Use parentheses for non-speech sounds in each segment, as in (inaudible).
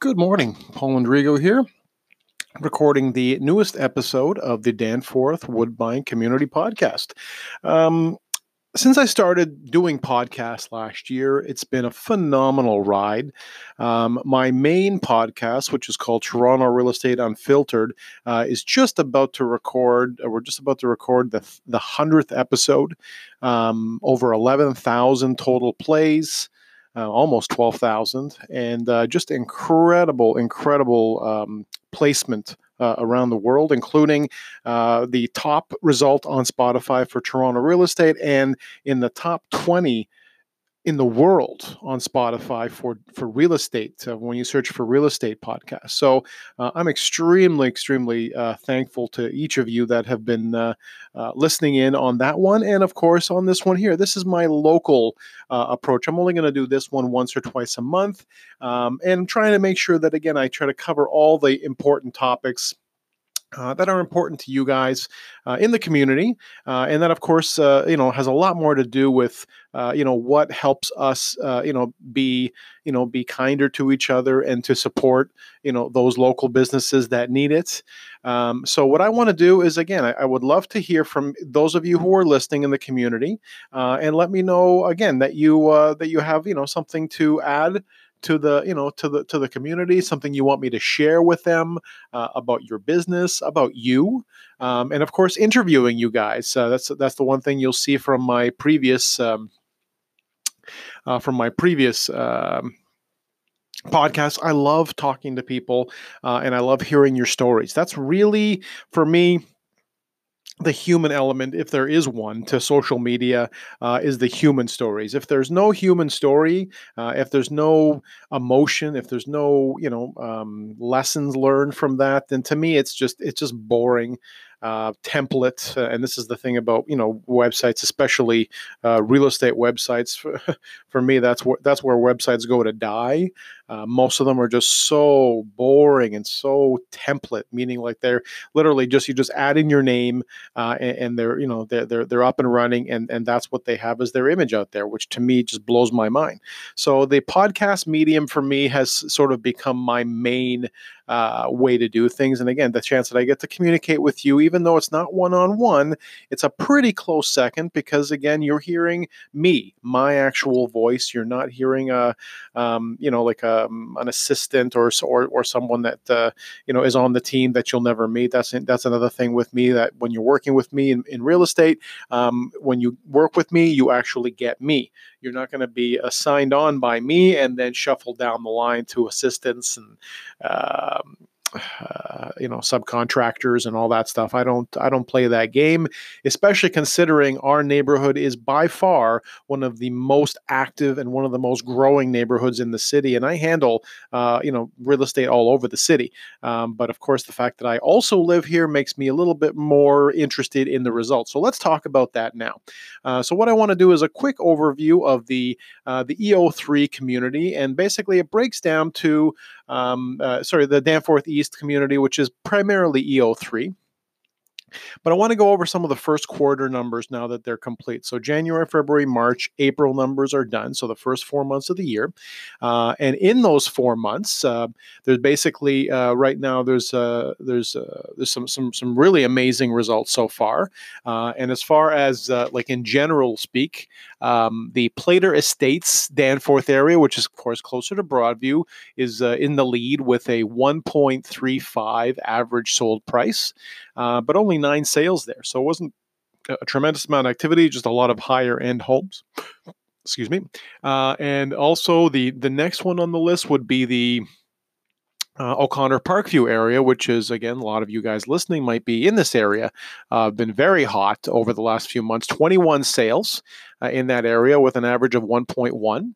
Good morning. Paul Indrigo here, recording the newest episode of the Danforth Woodbine Community Podcast. Um, since I started doing podcasts last year, it's been a phenomenal ride. Um, my main podcast, which is called Toronto Real Estate Unfiltered, uh, is just about to record. Uh, we're just about to record the the hundredth episode. Um, over eleven thousand total plays uh, almost 12,000, and uh, just incredible, incredible um, placement uh, around the world, including uh, the top result on Spotify for Toronto real estate and in the top 20 in the world on Spotify for for real estate uh, when you search for real estate podcasts. So uh, I'm extremely extremely uh, thankful to each of you that have been uh, uh, listening in on that one, and of course on this one here. This is my local uh, approach. I'm only going to do this one once or twice a month, um, and trying to make sure that again I try to cover all the important topics uh, that are important to you guys uh, in the community, uh, and that, of course, uh, you know, has a lot more to do with, uh, you know, what helps us, uh, you know, be, you know, be kinder to each other and to support, you know, those local businesses that need it. Um, so, what I want to do is, again, I, I, would love to hear from those of you who are listening in the community, and let me know again that you that you have, you know, something to add to the you know to the to the community something you want me to share with them uh, about your business about you um, and of course interviewing you guys. Uh, that's that's the one thing you'll see from my previous um, uh, from my previous um, podcast i love talking to people uh, and i love hearing your stories that's really for me the human element, if there is one, to social media uh, is the human stories. If there's no human story, uh, if there's no emotion, if there's no you know um, lessons learned from that, then to me it's just it's just boring uh, template. Uh, and this is the thing about you know websites, especially uh, real estate websites. For, (laughs) for me, that's where that's where websites go to die. Uh, most of them are just so boring and so template, meaning like they're literally just you just add in your name uh, and, and, they're you know they're, they're they're up and running, and and that's what they have as their image out there, which to me just blows my mind. So the podcast medium for me has sort of become my main uh, way to do things. And again, the chance that I get to communicate with you, even though it's not one on one, it's a pretty close second because again, you're hearing me, my actual voice. You're not hearing a, um, you know, like a, um, an assistant or, or or someone that uh, you know is on the team that you'll never meet. That's that's another thing with me that when you're working with me in, in real estate, um, when you work with me, you actually get me. You're not going to be assigned on by me and then shuffle down the line to assistants and um, uh, you know subcontractors and all that stuff. I don't I don't play that game, especially considering our neighborhood is by far one of the most active and one of the most growing neighborhoods in the city. And I handle uh, you know real estate all over the city. Um, but of course, the fact that I also live here makes me a little bit more interested in the results. So let's talk about that now. Uh, so what I want to do is a quick overview of the uh, the EO3 community, and basically it breaks down to um, uh, sorry the Danforth East community, which is primarily EO3. But I want to go over some of the first quarter numbers now that they're complete. So January, February, March, April numbers are done. So the first four months of the year, uh, and in those four months, uh, there's basically uh, right now there's uh, there's uh, there's some some some really amazing results so far. Uh, and as far as like in general speak, um, the Playter Estates Danforth area, which is of course closer to Broadview, is in the lead with a 1.35 average sold price, but only nine sales there. So it wasn't a tremendous amount of activity, just a lot of higher end homes. Excuse me. Uh, and also the the next one on the list would be the uh, O'Connor Parkview area, which is again a lot of you guys listening might be in this area. Uh, been very hot over the last few months. 21 sales uh, in that area with an average of 1.1.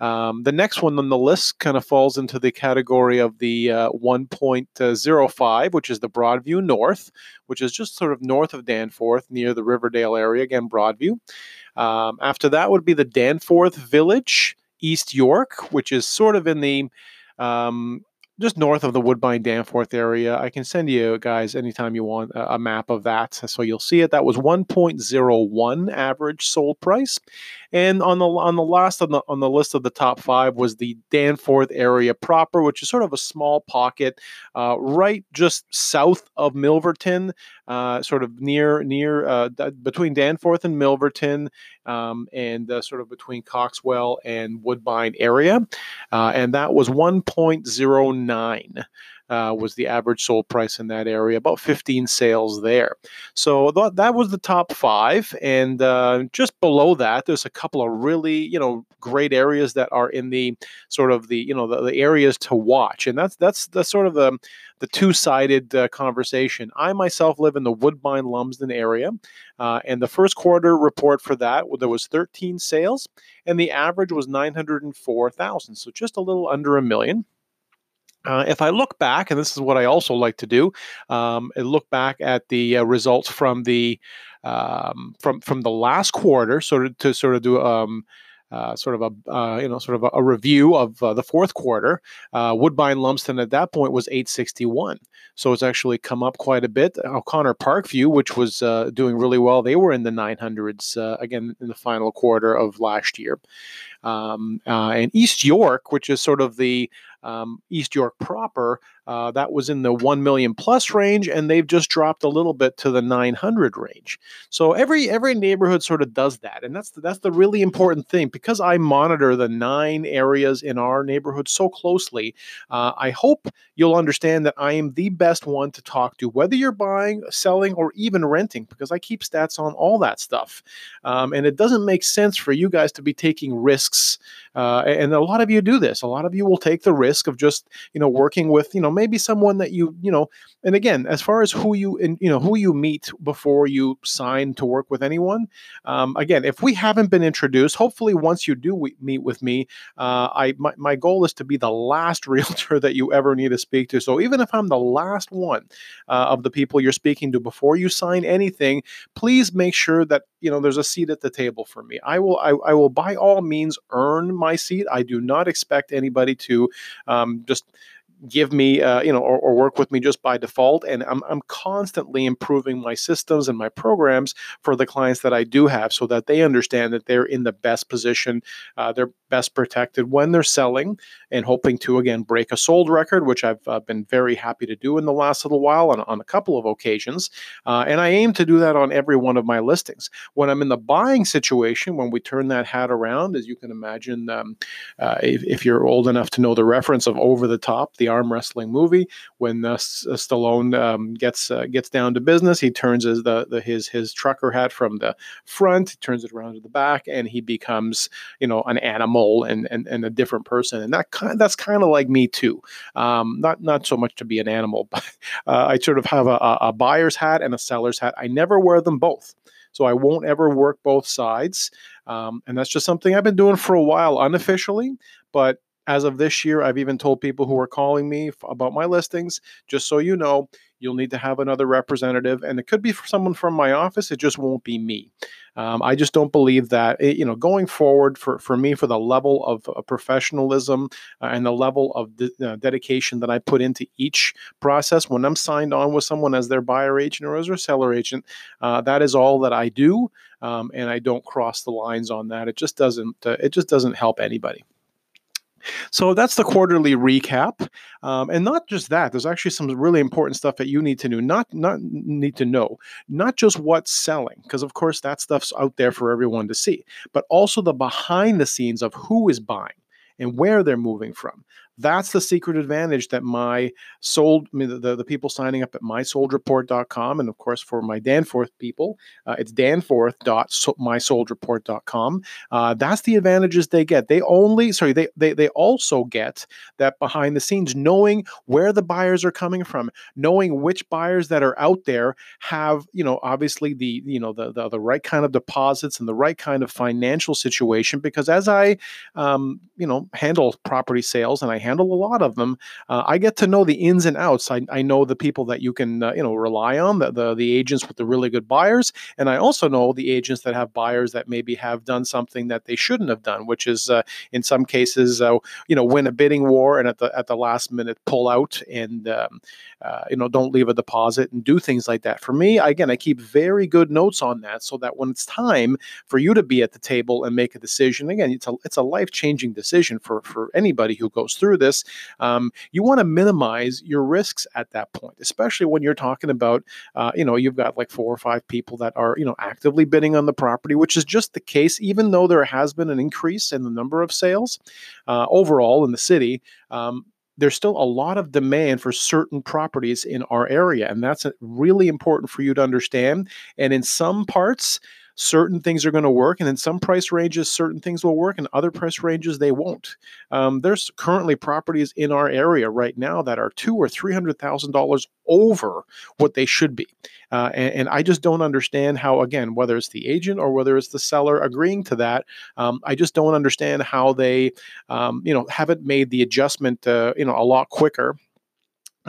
Um, the next one on the list kind of falls into the category of the uh, 1.05, which is the Broadview North, which is just sort of north of Danforth near the Riverdale area, again, Broadview. Um, after that would be the Danforth Village, East York, which is sort of in the um, just north of the Woodbine Danforth area. I can send you guys anytime you want a, map of that, so you'll see it. That was 1.01 average sold price, and on the on the last on the on the list of the top five was the Danforth area proper, which is sort of a small pocket, uh, right just south of Milverton, uh, sort of near near uh, between Danforth and Milverton, um, and uh, sort of between Coxwell and Woodbine area, uh, and that was 1.09 uh, was the average sold price in that area, about 15 sales there. So th- that was the top five. And uh, just below that, there's a couple of really, you know, great areas that are in the sort of the, you know, the, the areas to watch. And that's, that's the sort of the, the two-sided uh, conversation. I myself live in the Woodbine Lumsden area, uh, and the first quarter report for that there was 13 sales, and the average was 904,000, so just a little under a million. Uh, if I look back, and this is what I also like to do, um, look back at the uh, results from the um, from from the last quarter, sort of to sort of do um, uh, sort of a uh, you know sort of a, a review of uh, the fourth quarter. Uh, Woodbine Lumsden at that point was 861, so it's actually come up quite a bit. O'Connor Parkview, which was doing really well, they were in the 900s uh, again in the final quarter of last year. Um, and East York, which is sort of the um, East York proper, uh, that was in the 1 million plus range, and they've just dropped a little bit to the 900 range. So every every neighborhood sort of does that, and that's the, that's the really important thing. Because I monitor the nine areas in our neighborhood so closely, uh, I hope you'll understand that I am the best one to talk to, whether you're buying, selling, or even renting, because I keep stats on all that stuff. Um, and it doesn't make sense for you guys to be taking risks. Uh, and a lot of you do this. A lot of you will take the risk of just you know working with you know maybe someone that you you know and again as far as who you and you know who you meet before you sign to work with anyone um, again if we haven't been introduced hopefully once you do meet with me uh, i my, my goal is to be the last (laughs) realtor that you ever need to speak to. So even if i'm the last one uh, of the people you're speaking to before you sign anything please make sure that you know there's a seat at the table for me. I will i, I will by all means earn my seat. I do not expect anybody to um, just give me, uh, you know, or, or, work with me just by default. And I'm, I'm constantly improving my systems and my programs for the clients that I do have so that they understand that they're in the best position, uh, they're best protected when they're selling and hoping to, again, break a sold record, which I've uh, been very happy to do in the last little while on, on a couple of occasions. Uh, and I aim to do that on every one of my listings. When I'm in the buying situation, when we turn that hat around, as you can imagine, um, uh, if, if you're old enough to know the reference of Over the Top, the arm wrestling movie. When uh, Stallone um, gets uh, gets down to business, he turns his the, the, his his trucker hat from the front, turns it around to the back, and he becomes you know an animal and and, and a different person. And that kind that's kind of like me too. Um, not not so much to be an animal, (laughs) but uh, I sort of have a, a buyer's hat and a seller's hat. I never wear them both. So I won't ever work both sides. Um, and that's just something I've been doing for a while unofficially. But as of this year, I've even told people who are calling me about my listings, just so you know, you'll need to have another representative, and it could be someone from my office. It just won't be me. Um, I just don't believe that. It, you know, going forward for for me, for the level of uh, professionalism uh, and the level of de- uh, dedication that I put into each process when I'm signed on with someone as their buyer agent or as their seller agent, uh, that is all that I do, um, and I don't cross the lines on that. It just doesn't. Uh, it just doesn't help anybody. So that's the quarterly recap, um, and not just that. There's actually some really important stuff that you need to know. Not not need to know, not just what's selling, because of course that stuff's out there for everyone to see, but also the behind the scenes of who is buying and where they're moving from. That's the secret advantage that my sold, mean, the, the people signing up at mysoldreport.com. And of course, for my Danforth people, uh, it's danforth.mysoldreport.com. Uh, that's the advantages they get. They only, sorry, they, they, they also get that behind the scenes, knowing where the buyers are coming from, knowing which buyers that are out there have, you know, obviously the, you know, the, the, the right kind of deposits and the right kind of financial situation. Because as I, um, you know, handle property sales and I handle a lot of them. Uh, I get to know the ins and outs. I, I know the people that you can uh, you know rely on, the, the the agents with the really good buyers, and I also know the agents that have buyers that maybe have done something that they shouldn't have done, which is uh, in some cases uh, you know win a bidding war and at the at the last minute pull out and um, uh, you know don't leave a deposit and do things like that. For me, again, I keep very good notes on that so that when it's time for you to be at the table and make a decision, again, it's a it's a life changing decision for for anybody who goes through this. Um, you want to minimize your risks at that point, especially when you're talking about uh, you know you've got like four or five people that are you know actively bidding on the property, which is just the case. Even though there has been an increase in the number of sales uh, overall in the city. Um, there's still a lot of demand for certain properties in our area. And that's really important for you to understand. And in some parts, certain things are going to work, and in some price ranges, certain things will work, and other price ranges they won't. Um, there's currently properties in our area right now that are two or three hundred thousand dollars over what they should be, uh, and, and, I just don't understand how. Again, whether it's the agent or whether it's the seller agreeing to that, um, I just don't understand how they, um, you know, haven't made the adjustment, uh, you know, a lot quicker.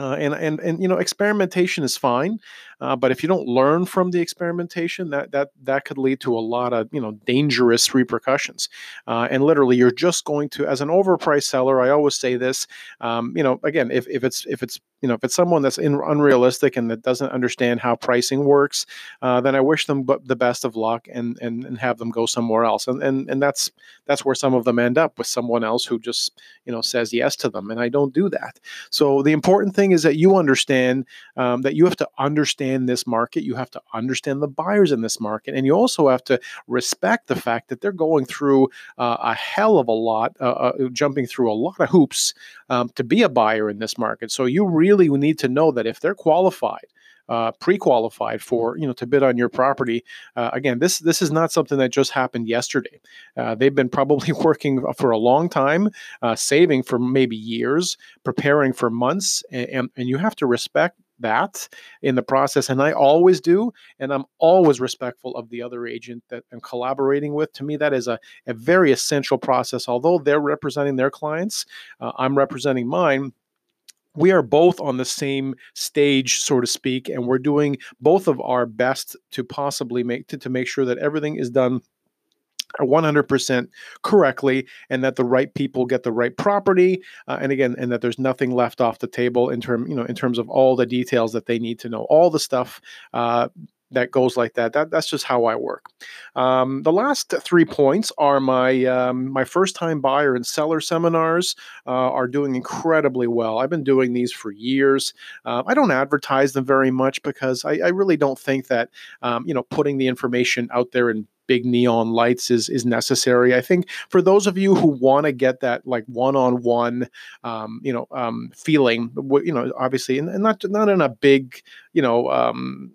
Uh, and and and you know experimentation is fine uh, but if you don't learn from the experimentation, that that that could lead to a lot of you know dangerous repercussions. Uh, and literally, you're just going to, as an overpriced seller, I always say this. Um, you know, again, if, if it's if it's you know if it's someone that's in, unrealistic and that doesn't understand how pricing works, uh, then I wish them the best of luck and and and have them go somewhere else. And and and that's that's where some of them end up with someone else who just you know says yes to them. And I don't do that. So the important thing is that you understand um, that you have to understand understand this market. You have to understand the buyers in this market. And you also have to respect the fact that they're going through uh, a hell of a lot, uh, uh, jumping through a lot of hoops um, to be a buyer in this market. So you really need to know that if they're qualified, uh, pre-qualified for you know to bid on your property. Uh, again, this this is not something that just happened yesterday. Uh, they've been probably (laughs) working for a long time, uh, saving for maybe years, preparing for months, and, and you have to respect that in the process and i always do and i'm always respectful of the other agent that i'm collaborating with. To me that is a, a very essential process. Although they're representing their clients uh, i'm representing mine we are both on the same stage so to speak and we're doing both of our best to possibly make to, to make sure that everything is done 100% correctly and that the right people get the right property uh, and again and that there's nothing left off the table in term you know in terms of all the details that they need to know all the stuff uh, that goes like that. That that's just how I work. Um, the last three points are my um, my first time buyer and seller seminars uh, are doing incredibly well. I've been doing these for years. Uh, I don't advertise them very much because I, I really don't think that um, you know putting the information out there in big neon lights is is necessary. I think for those of you who want to get that like one-on-one, um, you know, um, feeling, you know, obviously, and, and not not in a big, you know, um,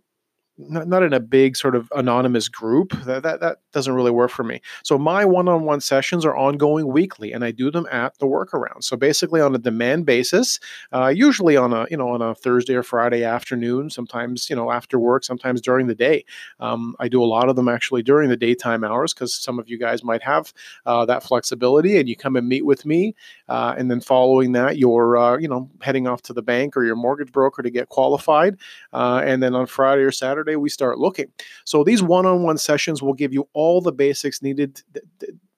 not, not in a big sort of anonymous group. That, that that doesn't really work for me. So my one-on-one sessions are ongoing weekly and i do them at the workaround. So basically on a demand basis uh, usually on a you know on a thursday or friday afternoon sometimes you know after work sometimes during the day. Um, i do a lot of them actually during the daytime hours because some of you guys might have uh, that flexibility and you come and meet with me uh, and then following that you're uh, you know heading off to the bank or your mortgage broker to get qualified uh, and then on friday or saturday Saturday, we start looking. So these one on one sessions will give you all the basics needed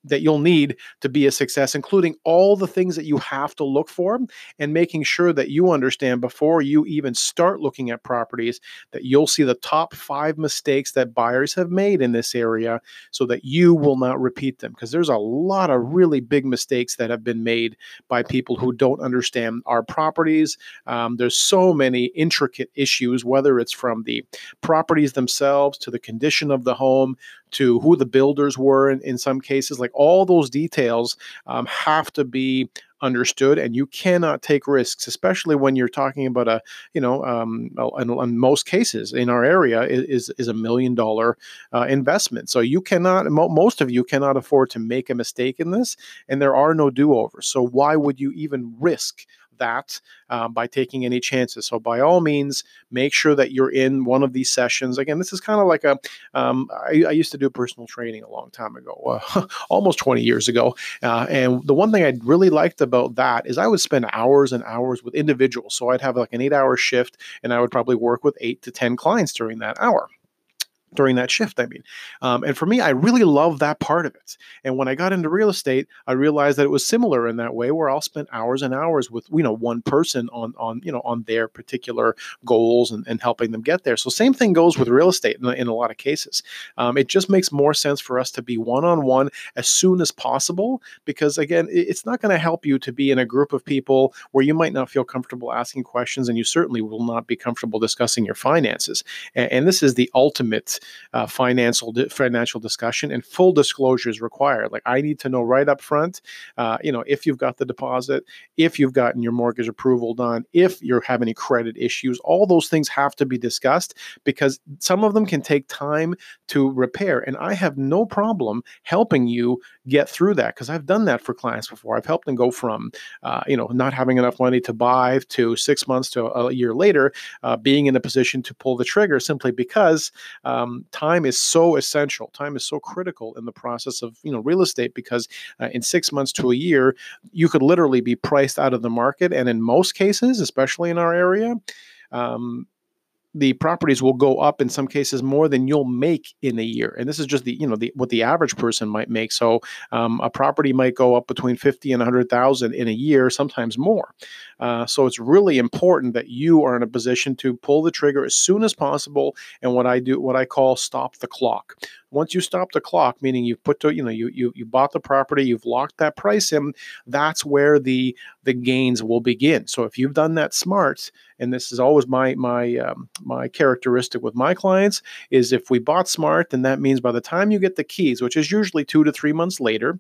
that you'll need to be a success, including all the things that you have to look for and making sure that you understand before you even start looking at properties that you'll see the top five mistakes that buyers have made in this area so that you will not repeat them. Because there's a lot of really big mistakes that have been made by people who don't understand our properties. Um, there's so many intricate issues, whether it's from the properties themselves to the condition of the home to who the builders were in, in some cases. Like all those details um, have to be understood and you cannot take risks especially when you're talking about a you know um, in, in most cases in our area is is a million dollar uh, investment so you cannot mo- most of you cannot afford to make a mistake in this and there are no do-overs so why would you even risk that uh, by taking any chances. So, by all means, make sure that you're in one of these sessions. Again, this is kind of like a. Um, I, I used to do personal training a long time ago, uh, (laughs) almost 20 years ago. Uh, and the one thing I really liked about that is I would spend hours and hours with individuals. So, I'd have like an eight hour shift and I would probably work with eight to 10 clients during that hour during that shift. I mean, um, and for me, I really love that part of it. And when I got into real estate, I realized that it was similar in that way, where I'll spend hours and hours with you know one person on on you know on their particular goals and, and helping them get there. So same thing goes with real estate in, in a lot of cases. Um, it just makes more sense for us to be one on one as soon as possible because again, it's not going to help you to be in a group of people where you might not feel comfortable asking questions, and you certainly will not be comfortable discussing your finances. and, and this is the ultimate uh, financial financial discussion, and full disclosure is required. Like I need to know right up front, uh, you know, if you've got the deposit, if you've gotten your mortgage approval done, if you have any credit issues, all those things have to be discussed because some of them can take time to repair. And I have no problem helping you get through that because I've done that for clients before. I've helped them go from, uh, you know, not having enough money to buy to six months to a year later, uh, being in a position to pull the trigger simply because um, time is so essential. Time is so critical in the process of, you know, real estate because uh, in six months to a year, you could literally be priced out of the market. And in most cases, especially in our area, um, the properties will go up in some cases more than you'll make in a year. And this is just the you know the what the average person might make. So um, a property might go up between 50 and 100000 in a year sometimes more. Uh, so it's really important that you are in a position to pull the trigger as soon as possible and what i do what i call stop the clock once you stop the clock meaning you've put to you know you you, you bought the property you've locked that price in that's where the the gains will begin so if you've done that smart and this is always my my um, my characteristic with my clients is if we bought smart then that means by the time you get the keys which is usually two to three months later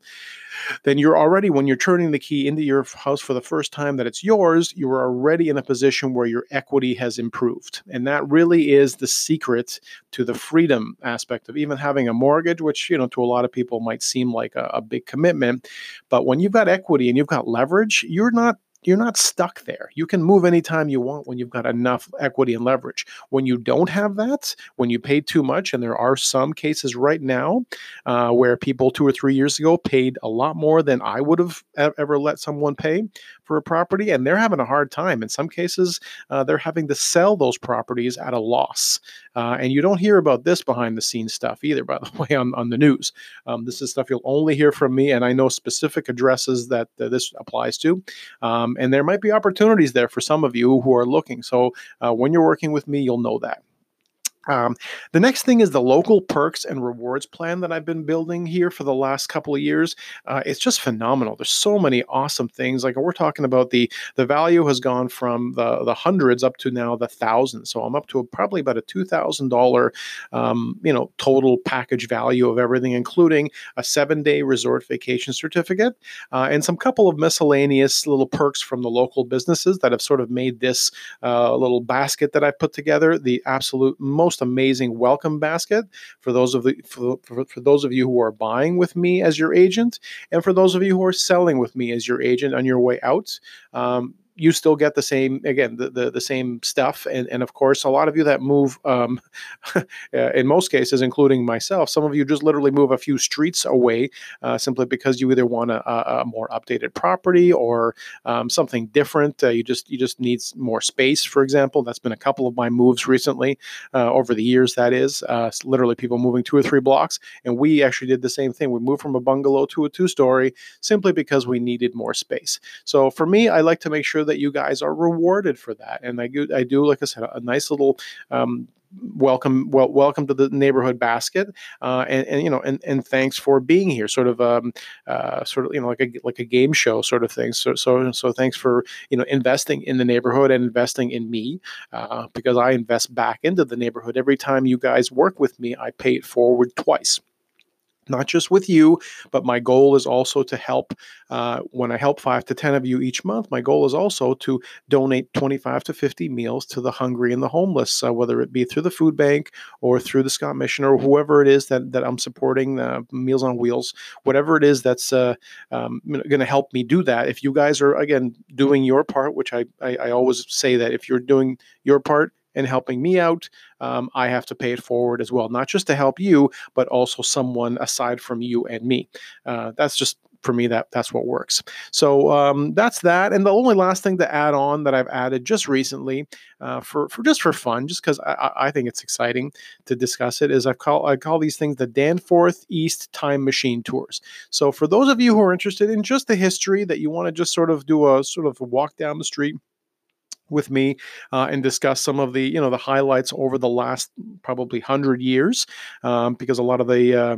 then you're already, when you're turning the key into your house for the first time that it's yours, you're already in a position where your equity has improved. And that really is the secret to the freedom aspect of even having a mortgage, which, you know, to a lot of people might seem like a, a big commitment. But when you've got equity and you've got leverage, you're not you're not stuck there. You can move anytime you want when you've got enough equity and leverage. When you don't have that, when you pay too much, and there are some cases right now uh, where people two or three years ago paid a lot more than I would have ever let someone pay for a property, and they're having a hard time. In some cases, uh, they're having to sell those properties at a loss. Uh, and you don't hear about this behind the scenes stuff either, by (laughs) the way, on, on the news. Um, this is stuff you'll only hear from me, and I know specific addresses that this applies to. Um, and there might be opportunities there for some of you who are looking. So uh, when you're working with me, you'll know that. Um, the next thing is the local perks and rewards plan that I've been building here for the last couple of years. Uh, it's just phenomenal. There's so many awesome things. Like we're talking about the the value has gone from the the hundreds up to now the thousands. So I'm up to a, probably about a two thousand dollar, um, you know, total package value of everything, including a seven day resort vacation certificate uh, and some couple of miscellaneous little perks from the local businesses that have sort of made this uh, little basket that I put together the absolute most most amazing welcome basket for those of the for, for, for, those of you who are buying with me as your agent, and for those of you who are selling with me as your agent on your way out. Um, you still get the same again the, the, the same stuff. And, and of course a lot of you that move um, (laughs) uh, in most cases including myself some of you just literally move a few streets away uh, simply because you either want a, a more updated property or um, something different. Uh, you just you just need more space for example. That's been a couple of my moves recently uh, over the years that is uh, literally people moving two or three blocks. And we actually did the same thing. We moved from a bungalow to a two story simply because we needed more space. So for me i like to make sure that you guys are rewarded for that. And I do, I do like I said, a nice little um, welcome well welcome to the neighborhood basket uh, and, and you know and, and thanks for being here sort of um, uh, sort of you know like a like a game show sort of thing so so so thanks for you know investing in the neighborhood and investing in me uh, because I invest back into the neighborhood every time you guys work with me I pay it forward twice not just with you, but my goal is also to help. Uh, when I help five to 10 of you each month, my goal is also to donate 25 to 50 meals to the hungry and the homeless, uh, whether it be through the food bank or through the Scott Mission or whoever it is that, that I'm supporting, uh, Meals on Wheels, whatever it is that's uh, um, going to help me do that. If you guys are, again, doing your part, which I, I, I always say that if you're doing your part, and helping me out, um, I have to pay it forward as well, not just to help you, but also someone aside from you and me. Uh, that's just for me that that's what works so um, that's that and the only last thing to add on that i've added just recently uh, for, for just for fun just because I, I, think it's exciting to discuss it is i call i call these things the danforth east time machine tours so for those of you who are interested in just the history that you want to just sort of do a sort of walk down the street with me uh, and discuss some of the you know the highlights over the last probably hundred years um, because a lot of the uh,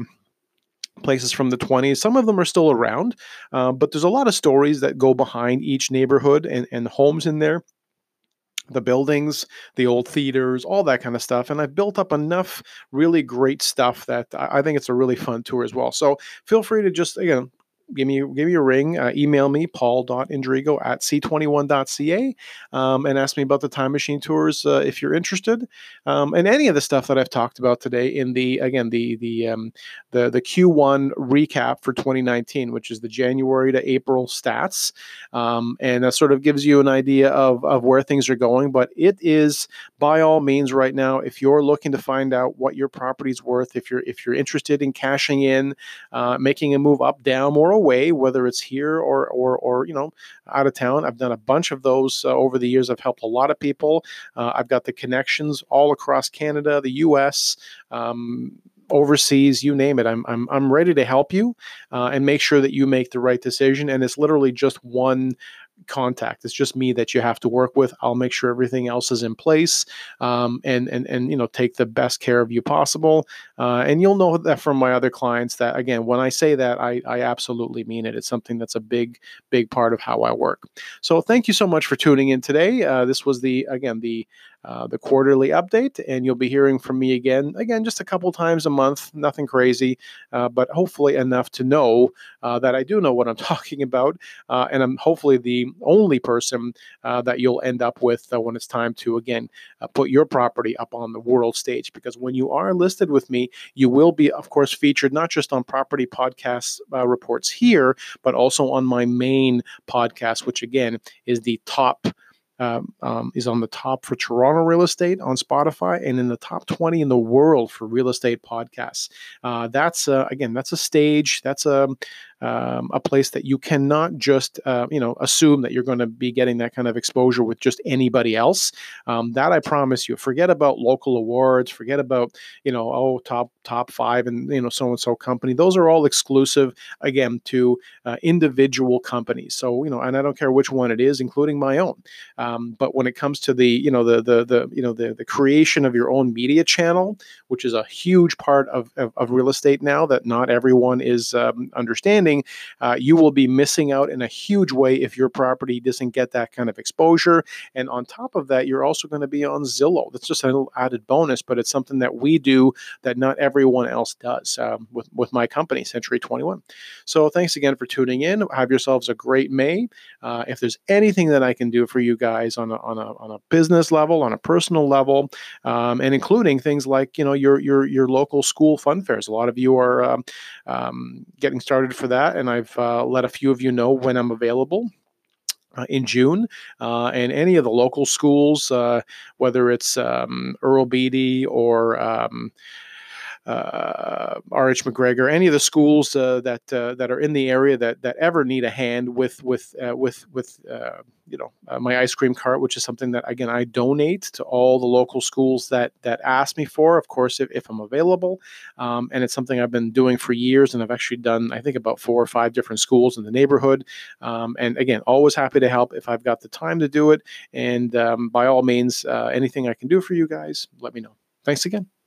places from the 20s some of them are still around uh, but there's a lot of stories that go behind each neighborhood and, and homes in there the buildings, the old theaters, all that kind of stuff. And I've built up enough really great stuff that I think it's a really fun tour as well. So feel free to just, again, give me give me a ring. Uh, email me paul.indrigo at c21.ca um, and ask me about the time machine tours uh, if you're interested. Um, and any of the stuff that I've talked about today in the again the the um, the the Q1 recap for 2019, which is the January to April stats, um, and that sort of gives you an idea of of where things are going. But it is by all means right now if you're looking to find out what your property's worth, if you're if you're interested in cashing in, uh, making a move up, down, or away, whether it's here or or or you know out of town. I've done a bunch of those uh, over the years. I've helped a lot of people. Uh, I've got the connections all across Canada, the U.S. Um, overseas, you name it. I'm I'm I'm ready to help you uh, and make sure that you make the right decision. And it's literally just one contact. It's just me that you have to work with. I'll make sure everything else is in place, um, and and and you know take the best care of you possible. Uh, and you'll know that from my other clients that again, when I say that, I I absolutely mean it. It's something that's a big big part of how I work. So thank you so much for tuning in today. Uh, this was the again the uh, the quarterly update, and you'll be hearing from me again, again, just a couple times a month, nothing crazy, uh, but hopefully enough to know uh, that I do know what I'm (laughs) talking about, uh, and I'm hopefully the only person uh, that you'll end up with when it's time to again put your property up on the world stage. Because when you are listed with me, you will be, of course, featured not just on property podcast reports here, but also on my main podcast, which again is the top um, um, is on the top for Toronto real estate on Spotify and in the top 20 in the world for real estate podcasts. Uh, that's uh, again, that's a stage. That's a um, a place that you cannot just uh, you know assume that you're going to be getting that kind of exposure with just anybody else. Um, that I promise you. Forget about local awards. Forget about you know oh top top five and you know so and so company. Those are all exclusive again to uh, individual companies. So you know, and I don't care which one it is, including my own. Um, but when it comes to the you know the the the you know the the creation of your own media channel, which is a huge part of of, of real estate now that not everyone is um, understanding uh, you will be missing out in a huge way if your property doesn't get that kind of exposure. And on top of that, you're also going to be on Zillow. That's just a little added bonus, but it's something that we do that not everyone else does um, with, with my company, Century 21. So thanks again for tuning in. Have yourselves a great May. Uh, if there's anything that I can do for you guys on a, on a, on a business level, on a personal level, um, and including things like you know your your your local school fun fairs. A lot of you are um, um getting started for that that, and I've uh, let a few of you know when I'm available. Uh, in June, uh, and any of the local schools, uh, whether it's um, Earl Beatty or um, uh, R.H. McGregor, any of the schools uh, that uh, that are in the area that that ever need a hand with with uh, with with uh, you know uh, my ice cream cart, which is something that again I donate to all the local schools that that ask me for, of course, if, if I'm available, um, and it's something I've been doing for years, and I've actually done I think about four or five different schools in the neighborhood, um, and again always happy to help if I've got the time to do it, and um, by all means, anything I can do for you guys, let me know. Thanks again.